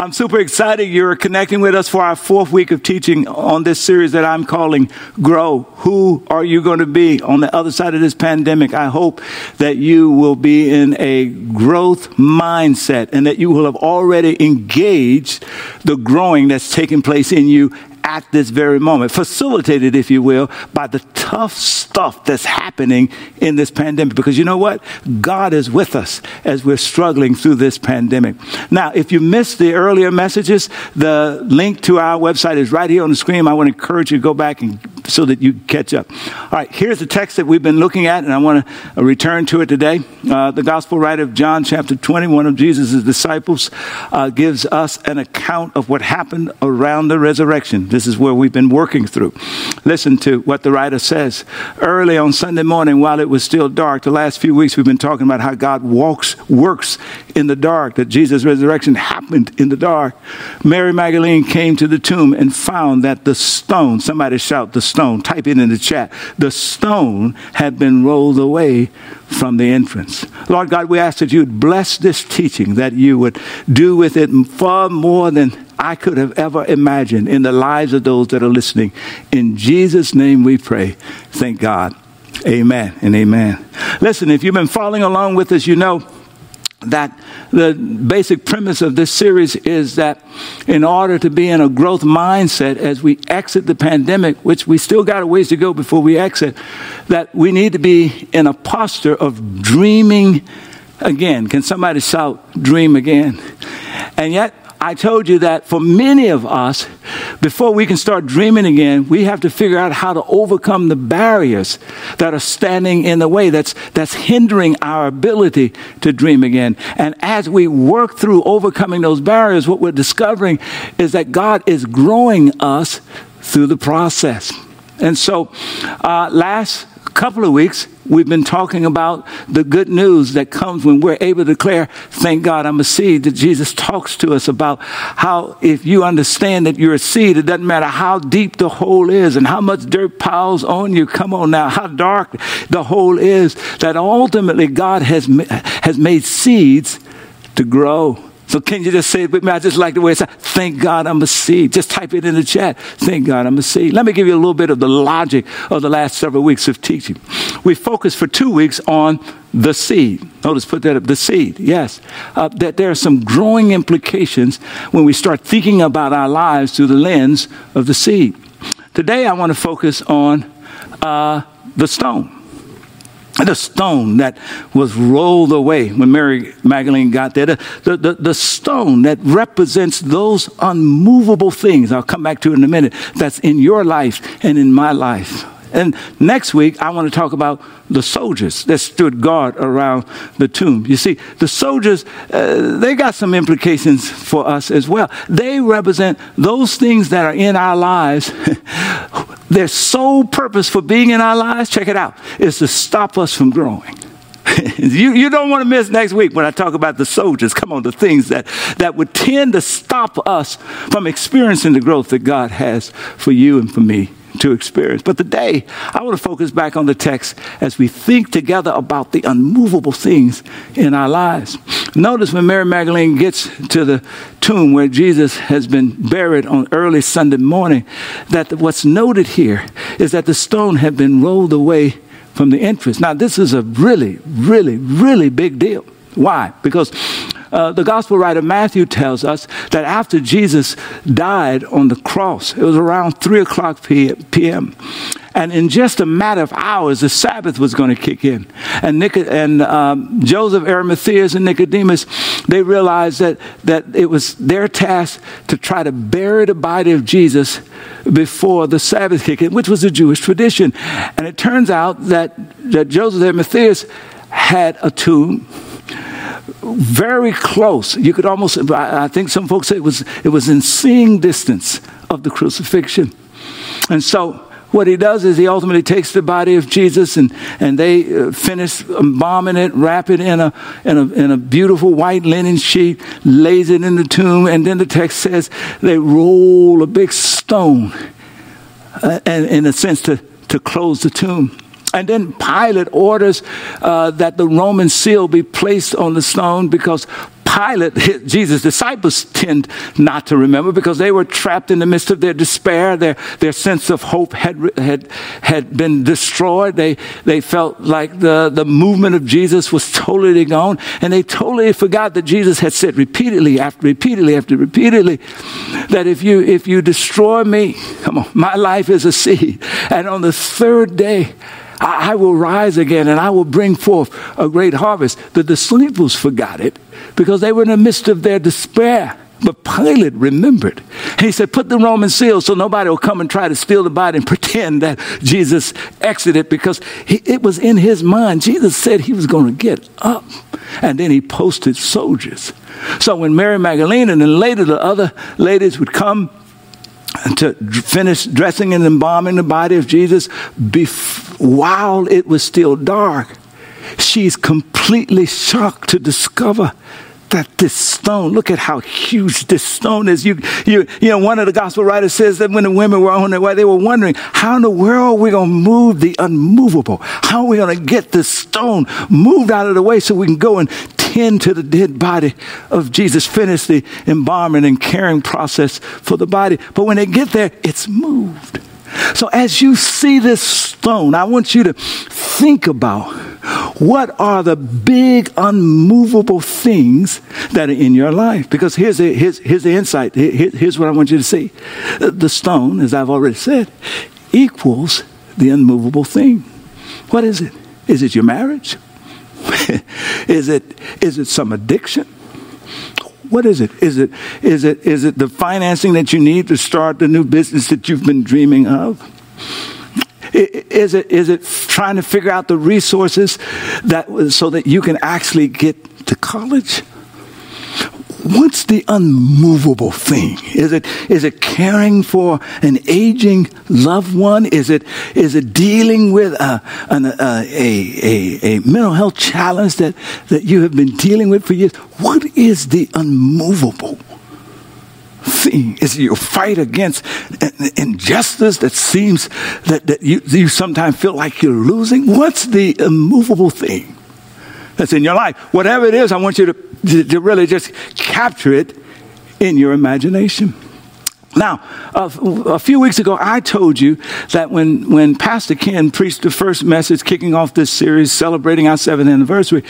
I'm super excited you're connecting with us for our fourth week of teaching on this series that I'm calling Grow. Who are you going to be on the other side of this pandemic? I hope that you will be in a growth mindset and that you will have already engaged the growing that's taking place in you at this very moment, facilitated, if you will, by the tough stuff that's happening in this pandemic. Because you know what? God is with us as we're struggling through this pandemic. Now, if you missed the earlier messages, the link to our website is right here on the screen. I want to encourage you to go back and so that you catch up. All right, here's the text that we've been looking at, and I want to return to it today. Uh, the gospel writer of John, chapter 20, one of Jesus' disciples, uh, gives us an account of what happened around the resurrection. This is where we've been working through. Listen to what the writer says. Early on Sunday morning, while it was still dark, the last few weeks we've been talking about how God walks, works in the dark, that Jesus' resurrection happened in the dark. Mary Magdalene came to the tomb and found that the stone, somebody shout, the stone, type it in the chat, the stone had been rolled away from the entrance. Lord God, we ask that you would bless this teaching, that you would do with it far more than I could have ever imagined in the lives of those that are listening. In Jesus' name we pray. Thank God. Amen and amen. Listen, if you've been following along with us, you know that the basic premise of this series is that in order to be in a growth mindset as we exit the pandemic, which we still got a ways to go before we exit, that we need to be in a posture of dreaming again. Can somebody shout, dream again? And yet, I told you that for many of us, before we can start dreaming again, we have to figure out how to overcome the barriers that are standing in the way, that's, that's hindering our ability to dream again. And as we work through overcoming those barriers, what we're discovering is that God is growing us through the process. And so, uh, last couple of weeks, we've been talking about the good news that comes when we're able to declare, thank God I'm a seed, that Jesus talks to us about how if you understand that you're a seed, it doesn't matter how deep the hole is and how much dirt piles on you. Come on now, how dark the hole is, that ultimately God has, has made seeds to grow. So can you just say it with me? I just like the way it sounds. thank God I'm a seed. Just type it in the chat. Thank God I'm a seed. Let me give you a little bit of the logic of the last several weeks of teaching. We focused for two weeks on the seed. Notice, put that up, the seed, yes. Uh, that there are some growing implications when we start thinking about our lives through the lens of the seed. Today I want to focus on uh, the stone the stone that was rolled away when Mary Magdalene got there, the, the, the, stone that represents those unmovable things, I'll come back to in a minute, that's in your life and in my life. And next week, I want to talk about the soldiers that stood guard around the tomb. You see, the soldiers, uh, they got some implications for us as well. They represent those things that are in our lives. Their sole purpose for being in our lives, check it out, is to stop us from growing. you, you don't want to miss next week when I talk about the soldiers. Come on, the things that, that would tend to stop us from experiencing the growth that God has for you and for me to experience. But today, I want to focus back on the text as we think together about the unmovable things in our lives. Notice when Mary Magdalene gets to the tomb where Jesus has been buried on early Sunday morning, that what's noted here is that the stone had been rolled away from the entrance. Now, this is a really, really, really big deal. Why? Because uh, the gospel writer Matthew tells us that after Jesus died on the cross, it was around 3 o'clock p.m. And in just a matter of hours, the Sabbath was going to kick in. And, Nic- and um, Joseph, Arimatheus, and Nicodemus, they realized that, that it was their task to try to bury the body of Jesus before the Sabbath kicked in, which was a Jewish tradition. And it turns out that, that Joseph, Arimatheus had a tomb very close. You could almost, I think some folks say it was, it was in seeing distance of the crucifixion. And so what he does is he ultimately takes the body of Jesus and, and they uh, finish embalming it, wrap it in a, in, a, in a beautiful white linen sheet, lays it in the tomb, and then the text says they roll a big stone, uh, and in a sense to, to close the tomb. And then Pilate orders uh, that the Roman seal be placed on the stone because Pilate, Jesus' disciples tend not to remember because they were trapped in the midst of their despair. Their, their sense of hope had, had, had been destroyed. They, they felt like the, the movement of Jesus was totally gone. And they totally forgot that Jesus had said repeatedly after repeatedly after repeatedly that if you, if you destroy me, come on, my life is a seed. And on the third day, I, will rise again and I will bring forth a great harvest. The disciples forgot it because they were in the midst of their despair. But Pilate remembered. He said, Put the Roman seal so nobody will come and try to steal the body and pretend that Jesus exited because he, it was in his mind. Jesus said he was going to get up. And then he posted soldiers. So when Mary Magdalene and then later the other ladies would come to finish dressing and embalming the body of Jesus bef- while it was still dark. She's completely shocked to discover that this stone, look at how huge this stone is. You, you, you know, one of the gospel writers says that when the women were on their way, they were wondering, how in the world are we going to move the unmovable? How are we going to get this stone moved out of the way so we can go and tend to the dead body of Jesus, finish the embalming and caring process for the body. But when they get there, it's moved. So as you see this stone, I want you to think about what are the big unmovable things that are in your life. Because here's, a, here's, here's the insight. Here, here's what I want you to see. The stone, as I've already said, equals the unmovable thing. What is it? Is it your marriage? is it is it some addiction? What is it? Is it is it is it the financing that you need to start the new business that you've been dreaming of? Is it is it trying to figure out the resources that so that you can actually get to college? What's the unmovable thing? Is it, is it caring for an aging loved one? Is it, is it dealing with a, an, a, a, a, mental health challenge that, that you have been dealing with for years? What is the unmovable thing? Is it your fight against injustice that seems that, that you, you sometimes feel like you're losing? What's the immovable thing? that's in your life. Whatever it is, I want you to, to, to really just capture it in your imagination. Now, a, few weeks ago, I told you that when, when Pastor Ken preached the first message kicking off this series, celebrating our seventh anniversary,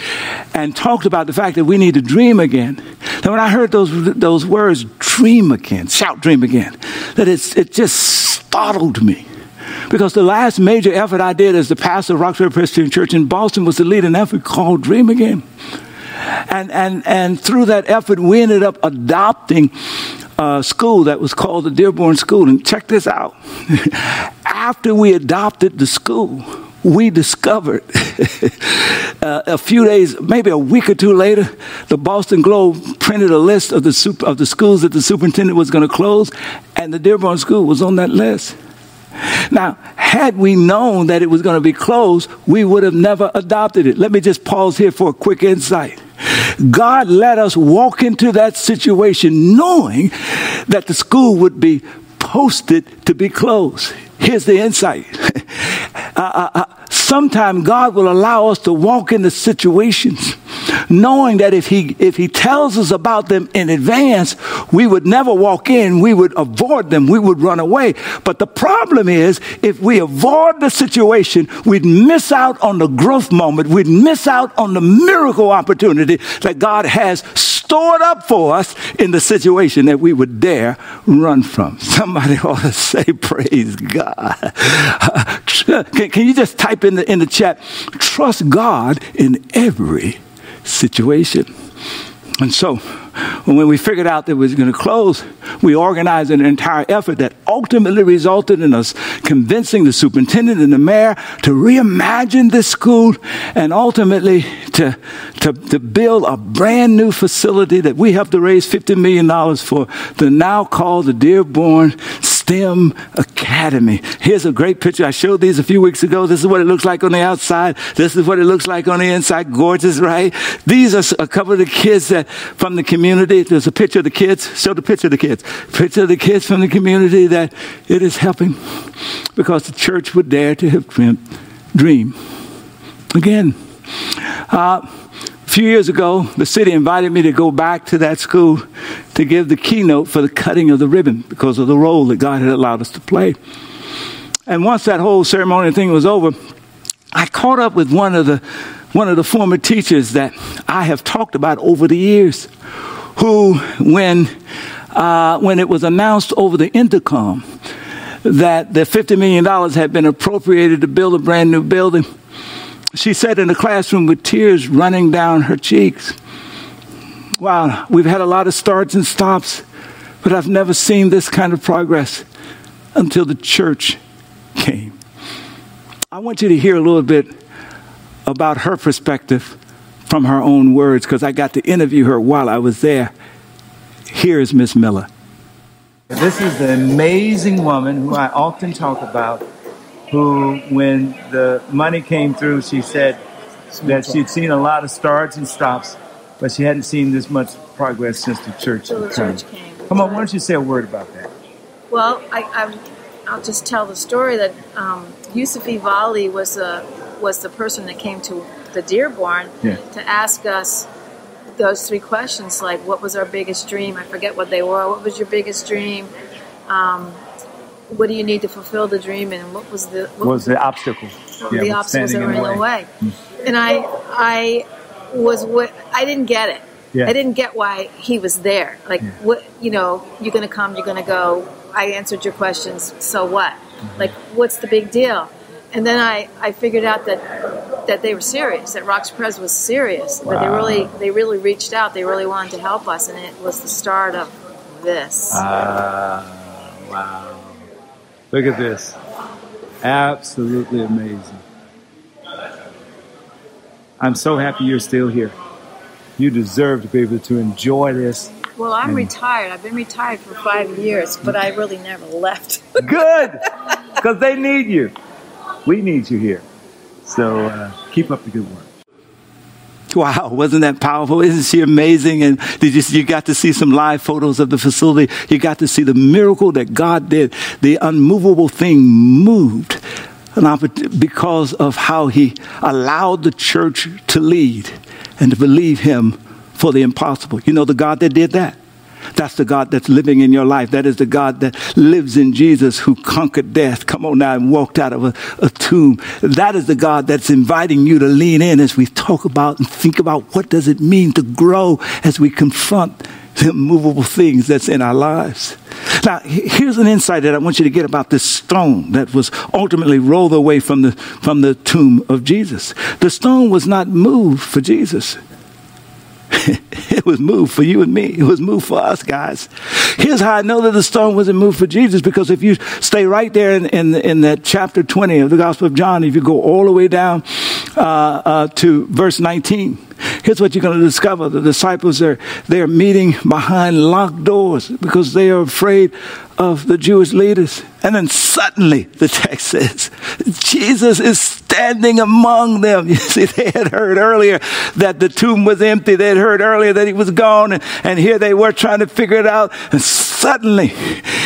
and talked about the fact that we need to dream again, that when I heard those, those words, dream again, shout dream again, that it's, it just startled me. Because the last major effort I did as the pastor of Roxbury Presbyterian Church in Boston was to lead an effort called Dream Again. And, and, and through that effort, we ended up adopting a school that was called the Dearborn School. And check this out. After we adopted the school, we discovered uh, a few days, maybe a week or two later, the Boston Globe printed a list of the, super, of the schools that the superintendent was going to close, and the Dearborn School was on that list. Now, had we known that it was going to be closed, we would have never adopted it. Let me just pause here for a quick insight. God let us walk into that situation knowing that the school would be posted to be closed. Here's the insight. uh, uh, uh, Sometimes God will allow us to walk into situations knowing that if he, if he tells us about them in advance, we would never walk in, we would avoid them, we would run away. But the problem is, if we avoid the situation, we'd miss out on the growth moment, we'd miss out on the miracle opportunity that God has stored up for us in the situation that we would dare run from. Somebody ought to say, Praise God. can, can you just type in the, in the chat, trust God in every situation. And so, when we figured out that it was going to close, we organized an entire effort that ultimately resulted in us convincing the superintendent and the mayor to reimagine this school and ultimately to, to, to build a brand new facility that we have to raise $50 million for, the now called the Dearborn STEM Academy. Here's a great picture. I showed these a few weeks ago. This is what it looks like on the outside. This is what it looks like on the inside. Gorgeous, right? These are a couple of the kids that from the community. There's a picture of the kids. Show the picture of the kids. Picture of the kids from the community that it is helping because the church would dare to have dream again. Uh, A few years ago, the city invited me to go back to that school to give the keynote for the cutting of the ribbon because of the role that God had allowed us to play. And once that whole ceremony thing was over, I caught up with one of the one of the former teachers that I have talked about over the years, who, when uh, when it was announced over the intercom that the $50 million had been appropriated to build a brand new building, she sat in the classroom with tears running down her cheeks. Wow, we've had a lot of starts and stops, but I've never seen this kind of progress until the church came. I want you to hear a little bit about her perspective from her own words because I got to interview her while I was there. Here is Miss Miller. This is the amazing woman who I often talk about, who, when the money came through, she said that she'd seen a lot of starts and stops, but she hadn't seen this much progress since the church, the church came. Come on, why don't you say a word about that? Well, I, will just tell the story that um, Yusufi Vali was a was the person that came to the Dearborn yeah. to ask us those three questions like what was our biggest dream i forget what they were what was your biggest dream um, what do you need to fulfill the dream and what was the what, was the obstacle what yeah, the obstacles that were in the way, mm. and i i was what i didn't get it yeah. i didn't get why he was there like yeah. what you know you're gonna come you're gonna go i answered your questions so what mm-hmm. like what's the big deal and then I, I figured out that that they were serious. That Rox Pres was serious. Wow. That they really they really reached out. They really wanted to help us, and it was the start of this. Uh, wow! Look at this, absolutely amazing. I'm so happy you're still here. You deserve to be able to enjoy this. Well, I'm and retired. I've been retired for five years, but I really never left. Good, because they need you. We need you here. So uh, keep up the good work. Wow, wasn't that powerful? Isn't she amazing? And did you you got to see some live photos of the facility? You got to see the miracle that God did. The unmovable thing moved because of how he allowed the church to lead and to believe him for the impossible. You know the God that did that? That's the God that's living in your life. That is the God that lives in Jesus who conquered death. Come on now and walked out of a, a, tomb. That is the God that's inviting you to lean in as we talk about and think about what does it mean to grow as we confront the immovable things that's in our lives. Now, here's an insight that I want you to get about this stone that was ultimately rolled away from the, from the tomb of Jesus. The stone was not moved for Jesus. it was moved for you and me. It was moved for us, guys. Here's how I know that the stone wasn't moved for Jesus because if you stay right there in, in, in that chapter 20 of the Gospel of John, if you go all the way down uh, uh, to verse 19, here's what you're going to discover. The disciples are they're meeting behind locked doors because they are afraid of the Jewish leaders. And then suddenly, the text says, Jesus is standing among them. You see, they had heard earlier that the tomb was empty. They had heard earlier that he was gone. And, and here they were trying to figure it out. And suddenly,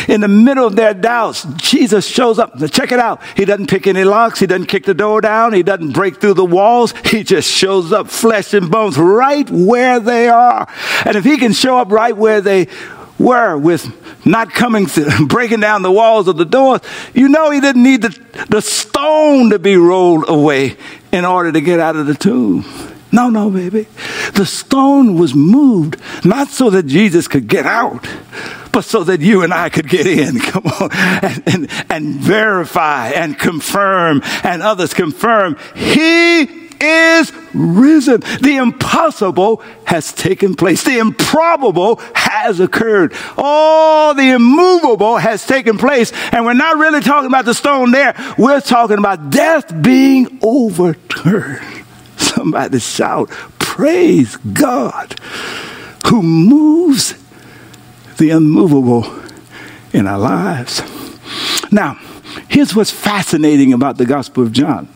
in the middle of their doubts, Jesus shows up. Now check it out. He doesn't pick any locks. He doesn't kick the door down. He doesn't break through the walls. He just shows up flesh and bones right where they are. And if he can show up right where they were with not coming, to, breaking down the walls of the doors, you know he didn't need the, the stone to be rolled away in order to get out of the tomb. No, no, baby. The stone was moved not so that Jesus could get out, but so that you and I could get in. Come on. And, and, and verify and confirm and others confirm. He is risen. The impossible has taken place. The improbable has occurred. All the immovable has taken place. And we're not really talking about the stone there. We're talking about death being overturned. Somebody shout, Praise God who moves the unmovable in our lives. Now, here's what's fascinating about the Gospel of John.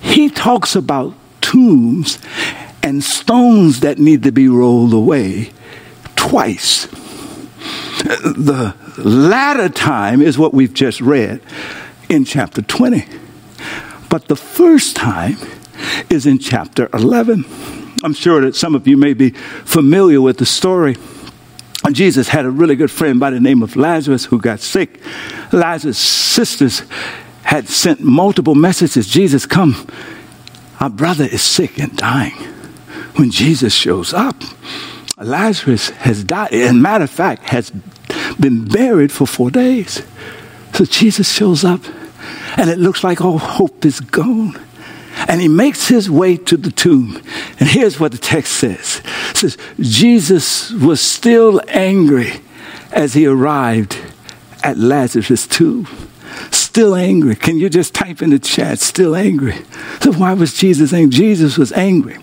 He talks about tombs and stones that need to be rolled away twice. The latter time is what we've just read in chapter 20. But the first time is in chapter 11. I'm sure that some of you may be familiar with the story. Jesus had a really good friend by the name of Lazarus who got sick. Lazarus' sisters had sent multiple messages Jesus, come. Our brother is sick and dying. When Jesus shows up, Lazarus has died. As a matter of fact, has been buried for four days. So Jesus shows up, and it looks like all hope is gone. And he makes his way to the tomb. And here's what the text says it says, Jesus was still angry as he arrived at Lazarus' tomb. Still angry. Can you just type in the chat, still angry? So, why was Jesus angry? Jesus was angry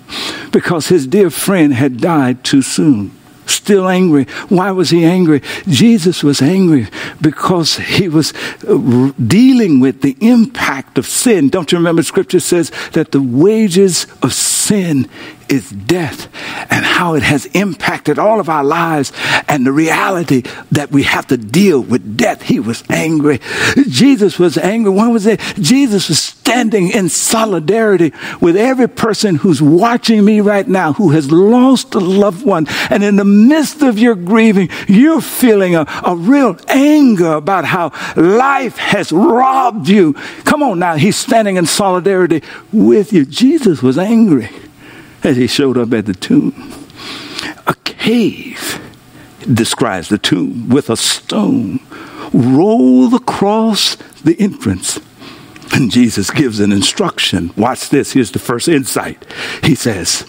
because his dear friend had died too soon still angry. Why was he angry? Jesus was angry because he was uh, dealing with the impact of sin. Don't you remember scripture says that the wages of sin is death and how it has impacted all of our lives and the reality that we have to deal with death. He was angry. Jesus was angry. Why was it? Jesus was standing in solidarity with every person who's watching me right now who has lost a loved one. And in the midst of your grieving, you're feeling a, a real anger about how life has robbed you. Come on now. He's standing in solidarity with you. Jesus was angry as he showed up at the tomb. A cave describes the tomb with a stone rolled across the entrance. And Jesus gives an instruction. Watch this. Here's the first insight. He says,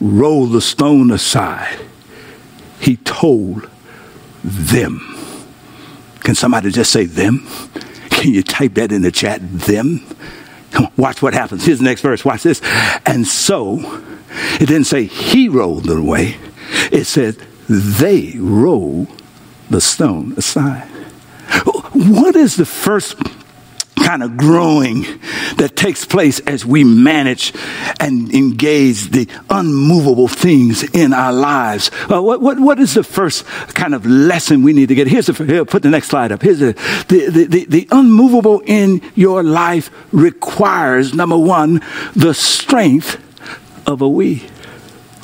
Roll the stone aside. He told them. Can somebody just say them? Can you type that in the chat? Them? Come on, watch what happens. Here's the next verse. Watch this. And so it didn't say he rolled it away, it said they rolled the stone aside. What is the first kind of growing that takes place as we manage and engage the unmovable things in our lives. Uh, what, what, what is the first kind of lesson we need to get? Here's the, here, put the next slide up. Here's the, the, the, the, the unmovable in your life requires, number one, the strength of a we.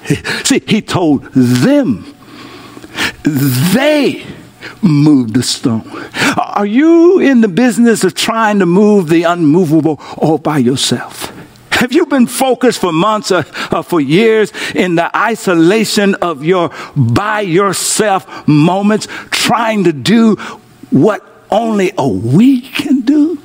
See, he told them, they moved the stone. Are you in the business of trying to move the unmovable all by yourself? Have you been focused for months or, or, for years in the isolation of your by yourself moments, trying to do what only a we can do?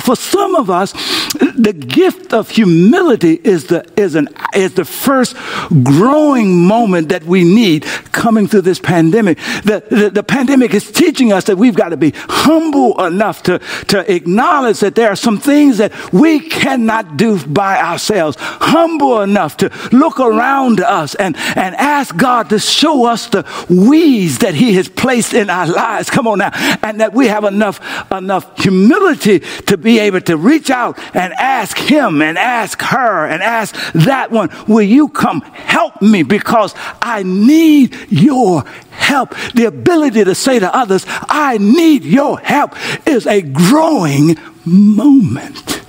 For some of us, the gift of humility is the, is, an, is the first growing moment that we need coming through this pandemic. The, the, the pandemic is teaching us that we've got to be humble enough to, to acknowledge that there are some things that we cannot do by ourselves. Humble enough to look around us and, and ask God to show us the weeds that He has placed in our lives. Come on now. And that we have enough, enough humility to be able to reach out and ask him and ask her and ask that one, will you come help me because I need your help. The ability to say to others, I need your help is a growing moment.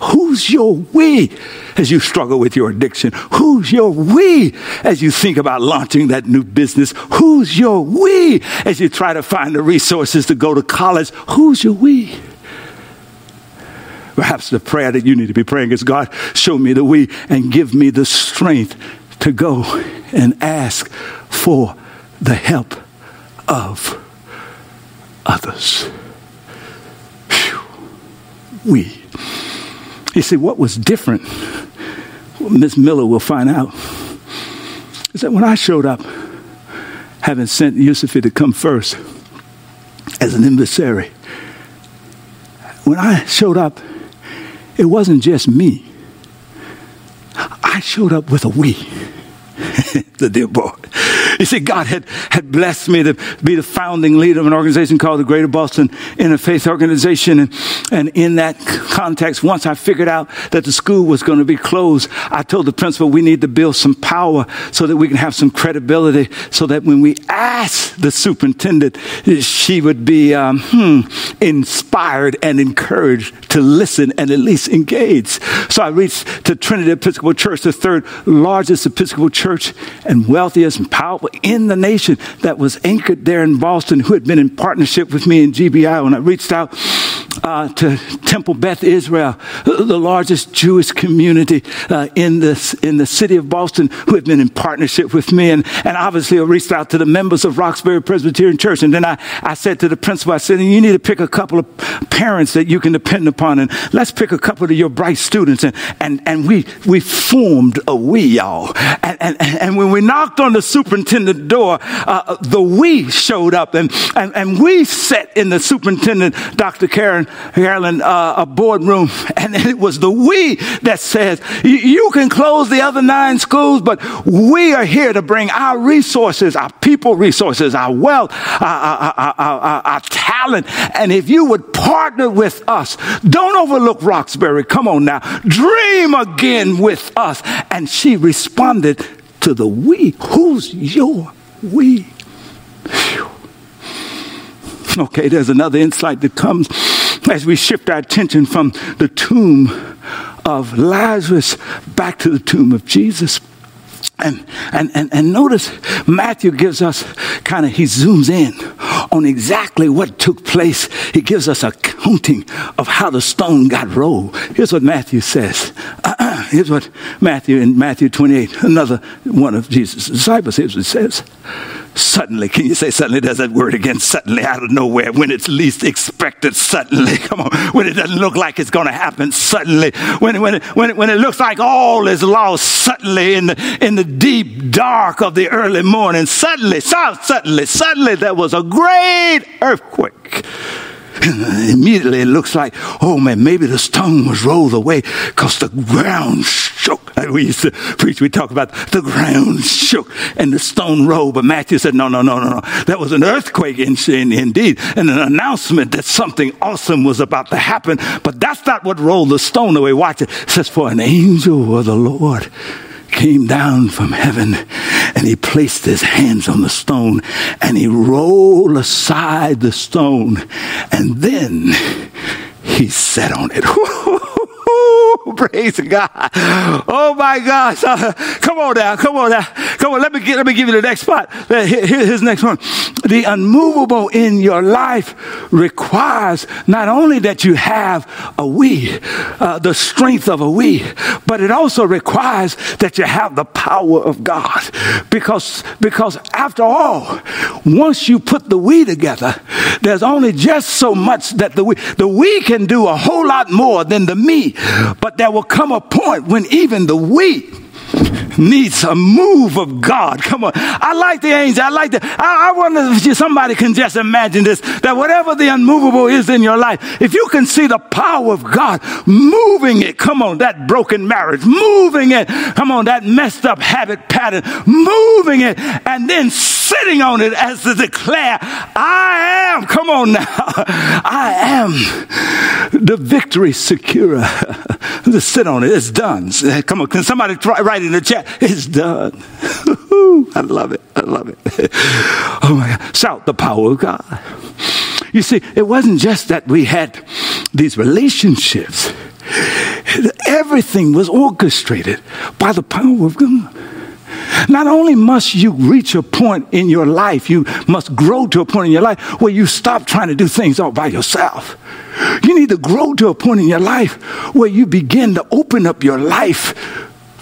Who's your we as you struggle with your addiction? Who's your we as you think about launching that new business? Who's your we as you try to find the resources to go to college? Who's your we? Perhaps the prayer that you need to be praying is God, show me the we and give me the strength to go and ask for the help of others. Whew. We. You see, what was different, Miss Miller will find out, is that when I showed up, having sent Yusufi to come first as an emissary, when I showed up, it wasn't just me. I showed up with a we, the Dearborn. You see, God had, had blessed me to be the founding leader of an organization called the Greater Boston Interfaith Organization. And, and in that context, once I figured out that the school was going to be closed, I told the principal we need to build some power so that we can have some credibility so that when we ask the superintendent, she would be um, hmm, inspired and encouraged to listen and at least engage. So I reached to Trinity Episcopal Church, the third largest Episcopal church and wealthiest and powerful in the nation that was anchored there in Boston, who had been in partnership with me in GBI. When I reached out uh, to Temple Beth Israel, the largest Jewish community uh, in, the, in the city of Boston, who had been in partnership with me. And, and obviously, I reached out to the members of Roxbury Presbyterian Church. And then I, I said to the principal, I said, you need to pick a couple of parents that you can depend upon. And let's pick a couple of your bright students. And, and, and we, we formed a we, y'all. And, and, and when we knocked on the superintendent door, uh, the we showed up. And, and, and we sat in the superintendent, Dr. Karen Carolyn, uh, a boardroom, and it was the we that says, you can close the other nine schools, but we are here to bring our resources, our people resources, our wealth, our, our, our, our talent. And if you would partner with us, don't overlook Roxbury. Come on now. Dream again with us. And she responded to the we. Who's your we? Okay, there's another insight that comes as we shift our attention from the tomb of Lazarus back to the tomb of Jesus. And, and, and, and notice Matthew gives us kind of, he zooms in on exactly what took place. He gives us a counting of how the stone got rolled. Here's what Matthew says. Uh-uh. Here's what Matthew in Matthew 28, another one of Jesus' disciples, here's what says. Suddenly, can you say suddenly? There's that word again, suddenly, out of nowhere, when it's least expected, suddenly. Come on, when it doesn't look like it's going to happen, suddenly. When, when, it, when, when it looks like all is lost, suddenly, in the, in the deep dark of the early morning, suddenly, suddenly, suddenly, there was a great earthquake. Immediately it looks like, oh man, maybe the stone was rolled away because the ground shook. We used to preach, we talk about the ground shook and the stone rolled. But Matthew said, no, no, no, no, no. That was an earthquake in, in, indeed and an announcement that something awesome was about to happen. But that's not what rolled the stone away. Watch it. It says, for an angel of the Lord came down from heaven and he placed his hands on the stone and he rolled aside the stone and then he sat on it. Praise God. Oh my gosh. Uh, come on now. Come on now. Come on. Let me, get, let me give you the next spot. Uh, here, here's next one. The unmovable in your life requires not only that you have a we, uh, the strength of a we, but it also requires that you have the power of God. Because, because after all, once you put the we together, there's only just so much that the we, the we can do a whole lot more than the me. But there will come a point when even the we needs a move of God. Come on. I like the angel. I like the, I, I wonder if somebody can just imagine this, that whatever the unmovable is in your life, if you can see the power of God moving it, come on, that broken marriage, moving it, come on, that messed up habit pattern, moving it, and then sitting on it as to declare, I am, come on now, I am the victory secure. Just sit on it. It's done. Come on, can somebody write in the chat? It's done. I love it. I love it. Oh my God. Shout the power of God. You see, it wasn't just that we had these relationships. Everything was orchestrated by the power of God. Not only must you reach a point in your life, you must grow to a point in your life where you stop trying to do things all by yourself. You need to grow to a point in your life where you begin to open up your life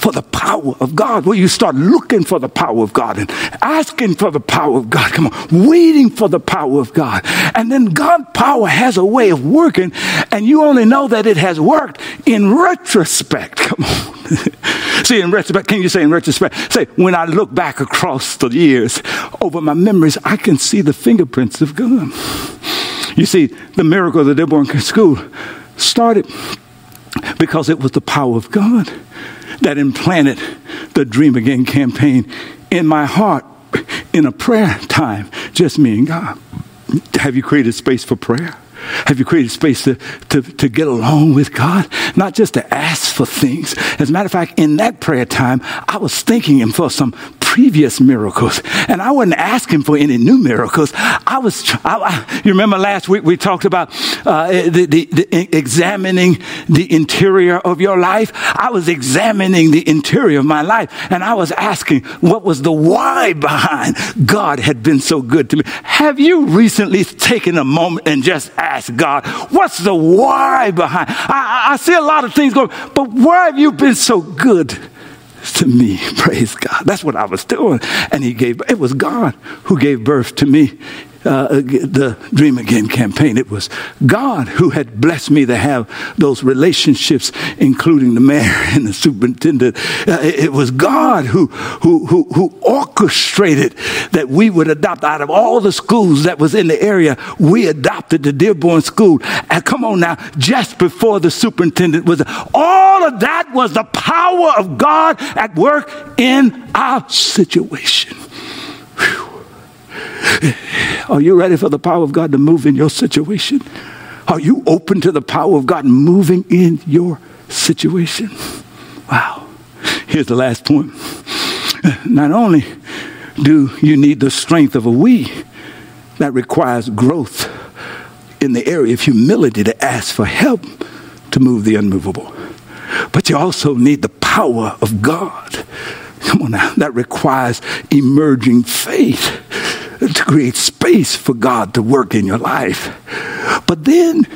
for the power of God, where you start looking for the power of God and asking for the power of God. Come on, waiting for the power of God. And then God's power has a way of working, and you only know that it has worked in retrospect. Come on. See, in retrospect, can you say in retrospect? Say, when I look back across the years over my memories, I can see the fingerprints of God. You see, the miracle of the Dearborn School started because it was the power of God that implanted the Dream Again campaign in my heart in a prayer time, just me and God. Have you created space for prayer? Have you created space to, to, to get along with God? Not just to ask for things. As a matter of fact, in that prayer time, I was thanking Him for some previous miracles. And I wasn't asking for any new miracles. I was, I, I, you remember last week we talked about uh, the, the, the, examining the interior of your life? I was examining the interior of my life and I was asking what was the why behind God had been so good to me. Have you recently taken a moment and just asked God, what's the why behind? I, I see a lot of things going, but why have you been so good? to me. Praise God. That's what I was doing. And he gave, it was God who gave birth to me uh, the Dream Again campaign. It was God who had blessed me to have those relationships, including the mayor and the superintendent. Uh, it was God who, who, who, who orchestrated that we would adopt out of all the schools that was in the area. We adopted the Dearborn School. And come on now, just before the superintendent was, all of that was the power of God at work in our situation. Whew. Are you ready for the power of God to move in your situation? Are you open to the power of God moving in your situation? Wow. Here's the last point. Not only do you need the strength of a we, that requires growth in the area of humility to ask for help to move the unmovable. But you also need the power of God. Come on now, that requires emerging faith to create space for God to work in your life. But then,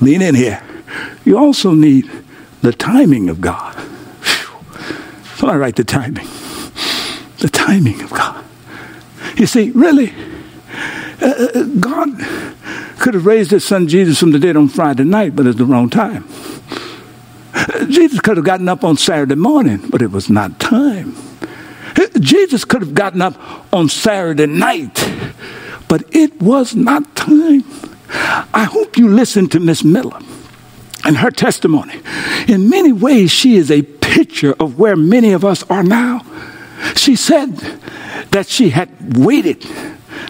lean in here, you also need the timing of God. So I write the timing. The timing of God. You see, really, uh, uh, God could have raised his son Jesus from the dead on Friday night, but it's the wrong time. Jesus could have gotten up on Saturday morning, but it was not time. Jesus could have gotten up on Saturday night, but it was not time. I hope you listen to Miss Miller and her testimony. In many ways, she is a picture of where many of us are now. She said that she had waited,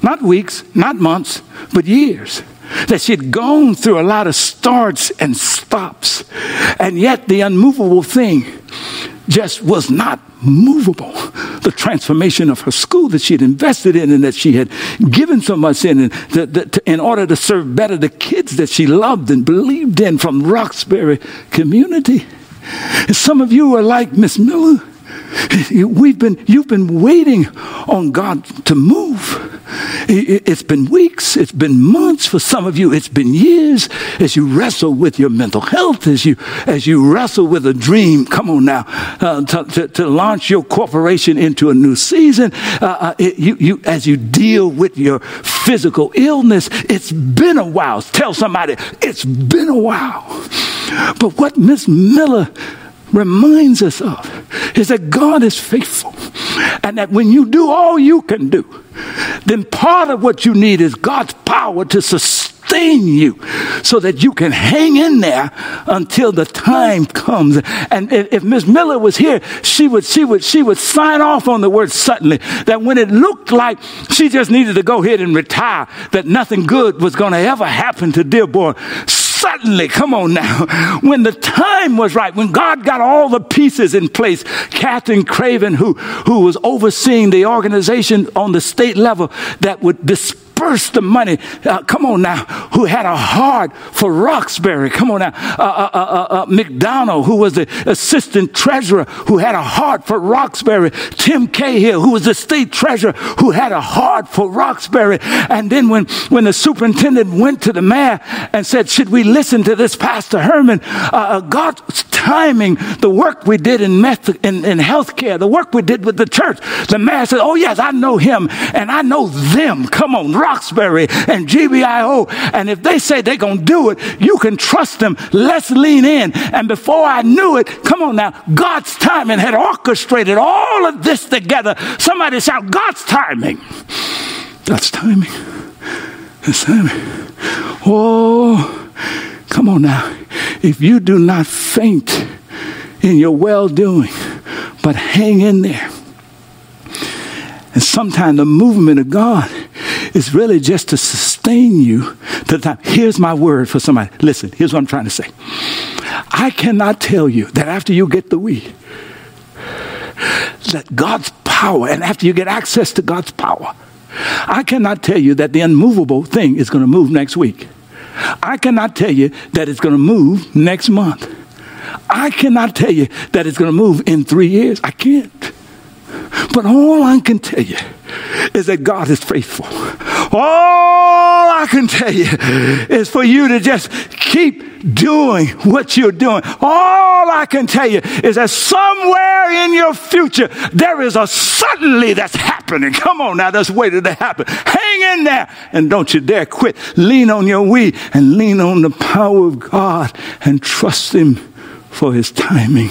not weeks, not months, but years. That she had gone through a lot of starts and stops. And yet, the unmovable thing just was not movable. The transformation of her school that she had invested in and that she had given so much in, and the, the, to, in order to serve better the kids that she loved and believed in from Roxbury community. And some of you are like Miss Miller. We've been, you've been waiting on God to move. It's been weeks, it's been months for some of you, it's been years as you wrestle with your mental health, as you, as you wrestle with a dream. Come on now, uh, to, to, to, launch your corporation into a new season. Uh, uh, it, you, you, as you deal with your physical illness, it's been a while. Tell somebody, it's been a while. But what Miss Miller reminds us of is that God is faithful. And that when you do all you can do, then part of what you need is God's power to sustain you so that you can hang in there until the time comes. And if Miss Miller was here, she would, she would, she would sign off on the word suddenly that when it looked like she just needed to go ahead and retire, that nothing good was going to ever happen to Dearborn suddenly, come on now, when the time was right, when God got all the pieces in place, Katherine Craven, who, who was overseeing the organization on the state level that would disperse dispersed the money. Uh, come on now, who had a heart for Roxbury. Come on now, uh, uh, uh, uh, McDonald, who was the assistant treasurer, who had a heart for Roxbury. Tim Cahill, who was the state treasurer, who had a heart for Roxbury. And then when, when the superintendent went to the mayor and said, should we listen to this Pastor Hurmon? God's timing, the work we did in, meth- in, in healthcare, the work we did with the church, the man said, oh yes, I know him and I know them. Come on, Roxbury and GBIO. And if they say they're going to do it, you can trust them. Let's lean in. And before I knew it, come on now, God's timing had orchestrated all of this together. Somebody shout, God's timing. God's timing. God's timing. Oh, come on now. If you do not faint in your well doing, but hang in there And sometimes the movement of God is really just to sustain you to the time. Here's my word for somebody. Listen, here's what I'm trying to say. I cannot tell you that after you get the we, that God's power, and after you get access to God's power, I cannot tell you that the unmovable thing is going to move next week. I cannot tell you that it's going to move next month. I cannot tell you that it's going to move in three years. I can't. But all I can tell you is that God is faithful. All I can tell you is for you to just keep doing what you're doing. All I can tell you is that somewhere in your future, there is a suddenly that's happening. Come on now, that's waiting to happen. Hang in there and don't you dare quit. Lean on your we and lean on the power of God and trust Him for His timing.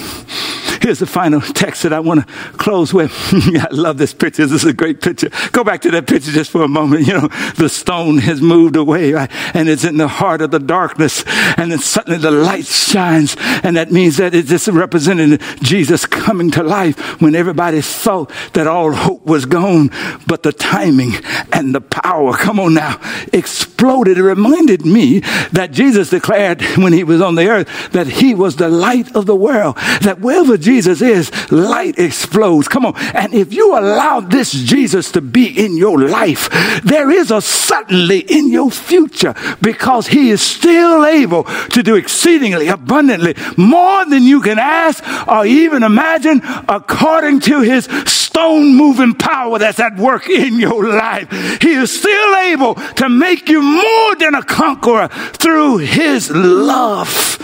Here's the final text that I want to close with. I love this picture. This is a great picture. Go back to that picture just for a moment. You know, the stone has moved away right? and it's in the heart of the darkness. And then suddenly the light shines. And that means that it's just representing Jesus coming to life when everybody thought that all hope was gone. But the timing and the power, come on now, exploded. It reminded me that Jesus declared when he was on the earth that he was the light of the world. That wherever Jesus is, light explodes. Come on. And if you allow this Jesus to be in your life, there is a suddenly in your future because he is still able to do exceedingly abundantly more than you can ask or even imagine according to his stone moving power that's at work in your life. He is still able to make you more than a conqueror through his love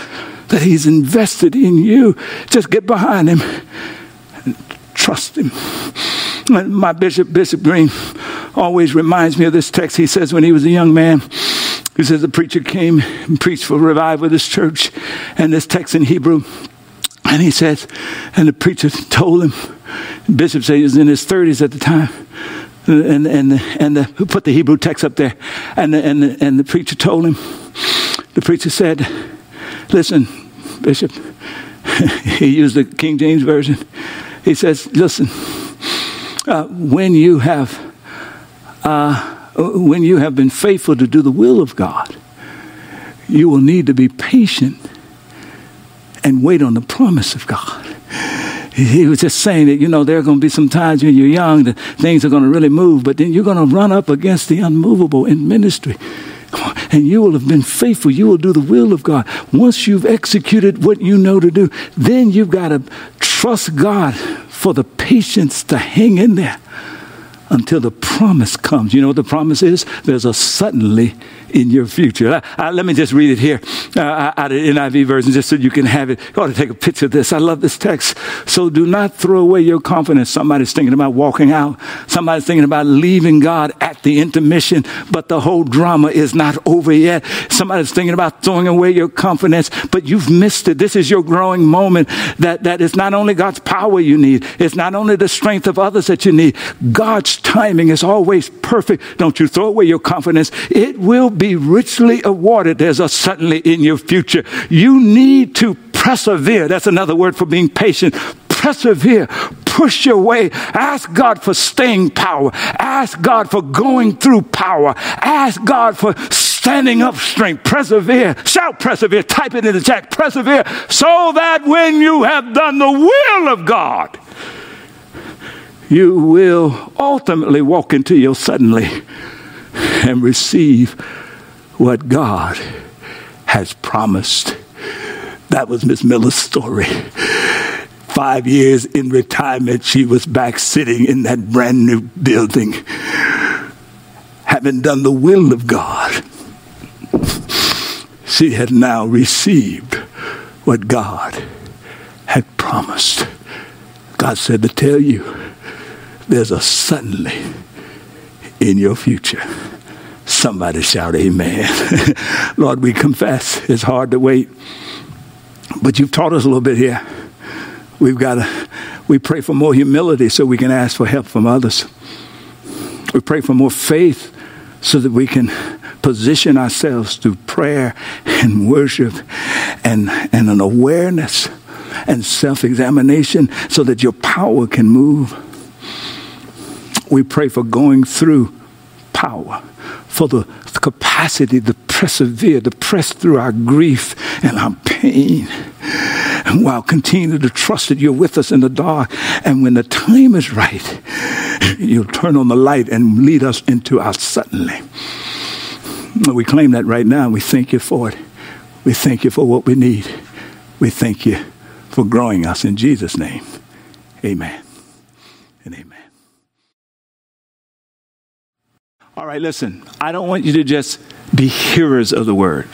that He's invested in you. Just get behind Him and trust Him. My bishop, Bishop Green, always reminds me of this text. He says, when he was a young man, he says the preacher came and preached for revival of this church, and this text in Hebrew. And he says, and the preacher told him, Bishop said he was in his 30s at the time and and and the, who put the Hebrew text up there, and the, and the, and the preacher told him. The preacher said, "Listen, Bishop, he used the King James Version. He says, listen, uh, when you have uh, when you have been faithful to do the will of God, you will need to be patient and wait on the promise of God. He was just saying that, you know, there are going to be some times when you're young that things are going to really move, but then you're going to run up against the unmovable in ministry and you will have been faithful. You will do the will of God. Once you've executed what you know to do, then you've got to trust God for the patience to hang in there until the promise comes. You know what the promise is? There's a suddenly in your future. Uh, let me just read it here uh, out of the NIV version just so you can have it. You ought to take a picture of this. I love this text. So do not throw away your confidence. Somebody's thinking about walking out. Somebody's thinking about leaving God the intermission, but the whole drama is not over yet. Somebody's thinking about throwing away your confidence, but you've missed it. This is your growing moment that, that it's not only God's power you need, it's not only the strength of others that you need. God's timing is always perfect. Don't you throw away your confidence. It will be richly awarded. There's a suddenly in your future. You need to persevere. That's another word for being patient. Persevere. Push your way. Ask God for staying power. Ask God for going through power. Ask God for standing up strength. Persevere. Shout persevere. Type it in the chat. Persevere so that when you have done the will of God, you will ultimately walk into your suddenly and receive what God has promised. That was Miss Miller's story. Five years in retirement, she was back sitting in that brand new building, having done the will of God. She had now received what God had promised. God said to tell you, there's a suddenly in your future. Somebody shout amen. Lord, we confess it's hard to wait. But you've taught us a little bit here. We've got to, we pray for more humility so we can ask for help from others. We pray for more faith so that we can position ourselves through prayer and worship and, and an awareness and self examination so that your power can move we pray for going through power, for the capacity to persevere, to press through our grief and our pain. And while continuing to trust that you're with us in the dark. And when the time is right, you'll turn on the light and lead us into our suddenly. We claim that right now. and We thank you for it. We thank you for what we need. We thank you for growing us in Jesus' name. Amen and amen. All right, listen, I don't want you to just be hearers of the word.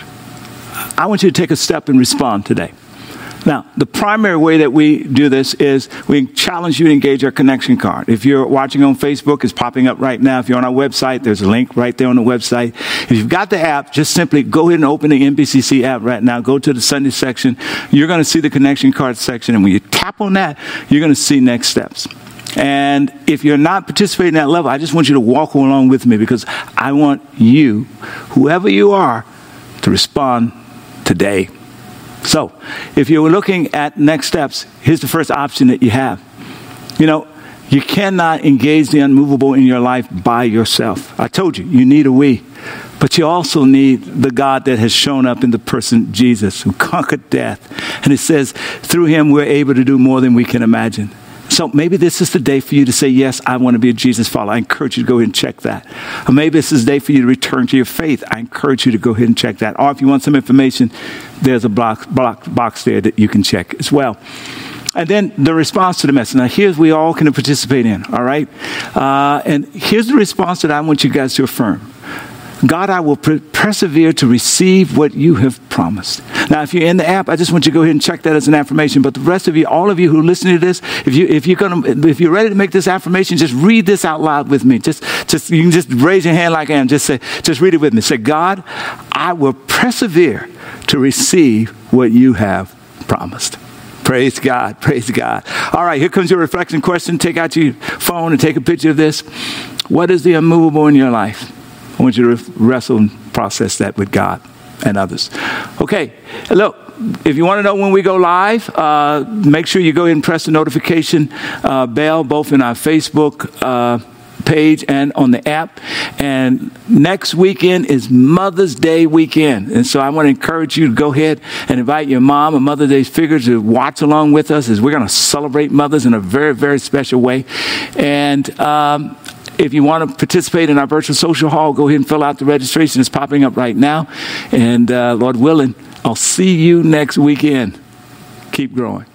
I want you to take a step and respond today. Now, the primary way that we do this is we challenge you to engage our connection card. If you're watching on Facebook, it's popping up right now. If you're on our website, there's a link right there on the website. If you've got the app, just simply go ahead and open the NBCC app right now. Go to the Sunday section. You're going to see the connection card section. And when you tap on that, you're going to see next steps. And if you're not participating at that level, I just want you to walk along with me because I want you, whoever you are, to respond today. So, if you're looking at next steps, here's the first option that you have. You know, you cannot engage the unmovable in your life by yourself. I told you, you need a we. But you also need the God that has shown up in the person Jesus, who conquered death. And it says, through him, we're able to do more than we can imagine. So maybe this is the day for you to say, Yes, I want to be a Jesus follower. I encourage you to go ahead and check that. Or maybe this is the day for you to return to your faith. I encourage you to go ahead and check that. Or if you want some information, there's a block, block, box there that you can check as well. And then the response to the message. Now, here's we all can participate in, all right? Uh, and here's the response that I want you guys to affirm. God, I will per- persevere to receive what you have promised. Now, if you're in the app, I just want you to go ahead and check that as an affirmation. But the rest of you, all of you who listen to this, if you if you're gonna if you're ready to make this affirmation, just read this out loud with me. Just just you can just raise your hand like I am. Just say, just read it with me. Say, God, I will persevere to receive what you have promised. Praise God. Praise God. All right, here comes your reflection question. Take out your phone and take a picture of this. What is the unmovable in your life? I want you to wrestle and process that with God and others. Okay, look, if you want to know when we go live, uh, make sure you go ahead and press the notification uh, bell, both in our Facebook. Uh, page and on the app. And next weekend is Mother's Day weekend. And so I want to encourage you to go ahead and invite your mom and Mother's Day figures to watch along with us as we're going to celebrate mothers in a very, very special way. And um, if you want to participate in our virtual social hall, go ahead and fill out the registration. It's popping up right now. And uh, Lord willing, I'll see you next weekend. Keep growing.